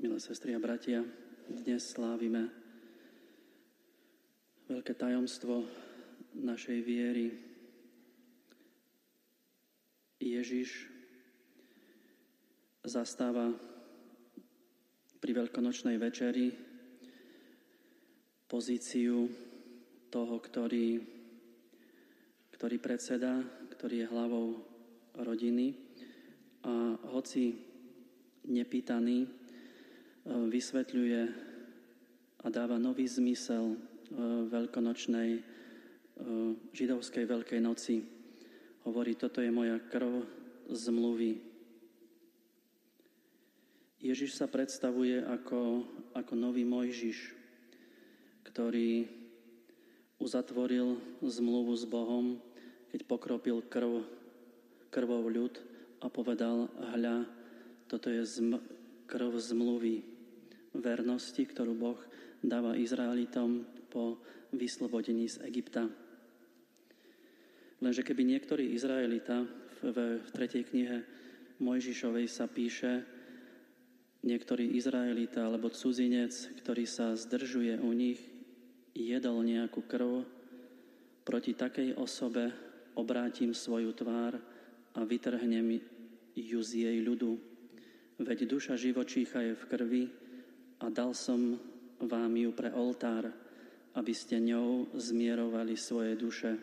Milé sestry a bratia, dnes slávime veľké tajomstvo našej viery. Ježiš zastáva pri veľkonočnej večeri pozíciu toho, ktorý, ktorý predseda, ktorý je hlavou rodiny a hoci nepýtaný, vysvetľuje a dáva nový zmysel e, veľkonočnej e, židovskej Veľkej noci. Hovorí, toto je moja krv zmluvy. Ježiš sa predstavuje ako, ako nový Mojžiš, ktorý uzatvoril zmluvu s Bohom, keď pokropil krv, krvou ľud a povedal, hľa, toto je zm- krv zmluvy vernosti, ktorú Boh dáva Izraelitom po vyslobodení z Egypta. Lenže keby niektorý Izraelita v, tretej knihe Mojžišovej sa píše, niektorý Izraelita alebo cudzinec, ktorý sa zdržuje u nich, jedol nejakú krv, proti takej osobe obrátim svoju tvár a vytrhnem ju z jej ľudu. Veď duša živočícha je v krvi, a dal som vám ju pre oltár, aby ste ňou zmierovali svoje duše.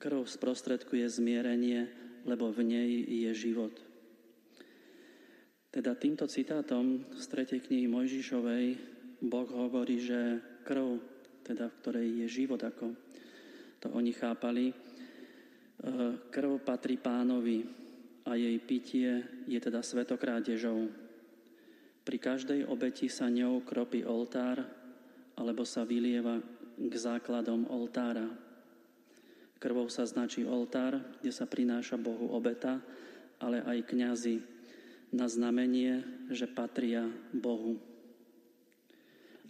Krv sprostredkuje zmierenie, lebo v nej je život. Teda týmto citátom z 3. knihy Mojžišovej Boh hovorí, že krv, teda v ktorej je život, ako to oni chápali, e, krv patrí pánovi a jej pitie je teda svetokrádežou. Pri každej obeti sa ňou kropí oltár alebo sa vylieva k základom oltára. Krvou sa značí oltár, kde sa prináša Bohu obeta, ale aj kňazi na znamenie, že patria Bohu.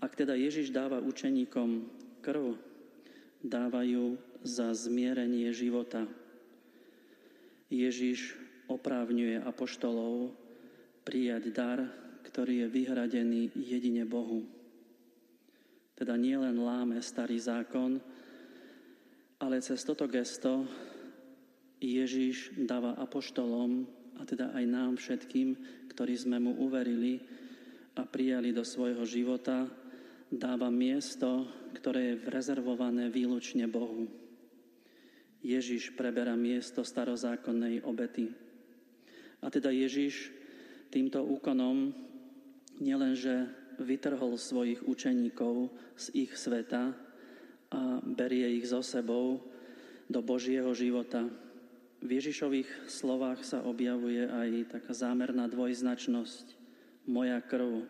Ak teda Ježiš dáva učeníkom krv, dávajú za zmierenie života. Ježiš oprávňuje apoštolov prijať dar ktorý je vyhradený jedine Bohu. Teda nie len láme starý zákon, ale cez toto gesto Ježiš dáva apoštolom, a teda aj nám všetkým, ktorí sme mu uverili a prijali do svojho života, dáva miesto, ktoré je rezervované výlučne Bohu. Ježiš preberá miesto starozákonnej obety. A teda Ježiš týmto úkonom nielenže vytrhol svojich učeníkov z ich sveta a berie ich so sebou do Božieho života. V Ježišových slovách sa objavuje aj taká zámerná dvojznačnosť. Moja krv.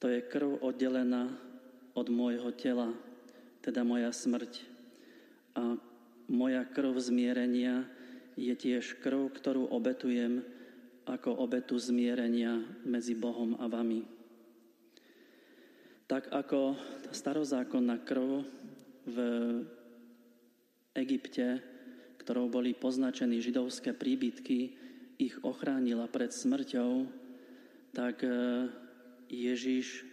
To je krv oddelená od môjho tela, teda moja smrť. A moja krv zmierenia je tiež krv, ktorú obetujem ako obetu zmierenia medzi Bohom a vami. Tak ako starozákonná krv v Egypte, ktorou boli poznačení židovské príbytky, ich ochránila pred smrťou, tak e, Ježiš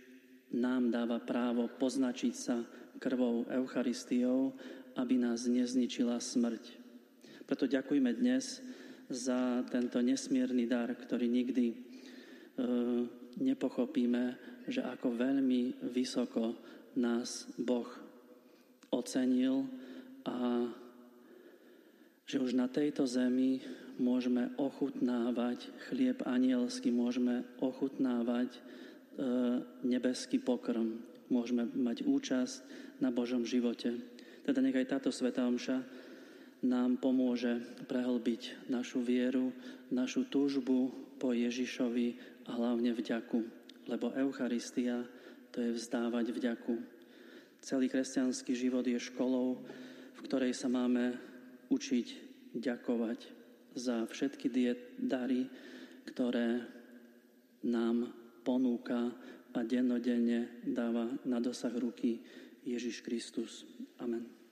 nám dáva právo poznačiť sa krvou Eucharistiou, aby nás nezničila smrť. Preto ďakujme dnes za tento nesmierny dar, ktorý nikdy e, nepochopíme, že ako veľmi vysoko nás Boh ocenil a že už na tejto zemi môžeme ochutnávať chlieb anielský, môžeme ochutnávať e, nebeský pokrm, môžeme mať účasť na Božom živote. Teda nech aj táto Sveta Omša nám pomôže prehlbiť našu vieru, našu túžbu po Ježišovi a hlavne vďaku. Lebo Eucharistia to je vzdávať vďaku. Celý kresťanský život je školou, v ktorej sa máme učiť ďakovať za všetky tie dary, ktoré nám ponúka a dennodenne dáva na dosah ruky Ježiš Kristus. Amen.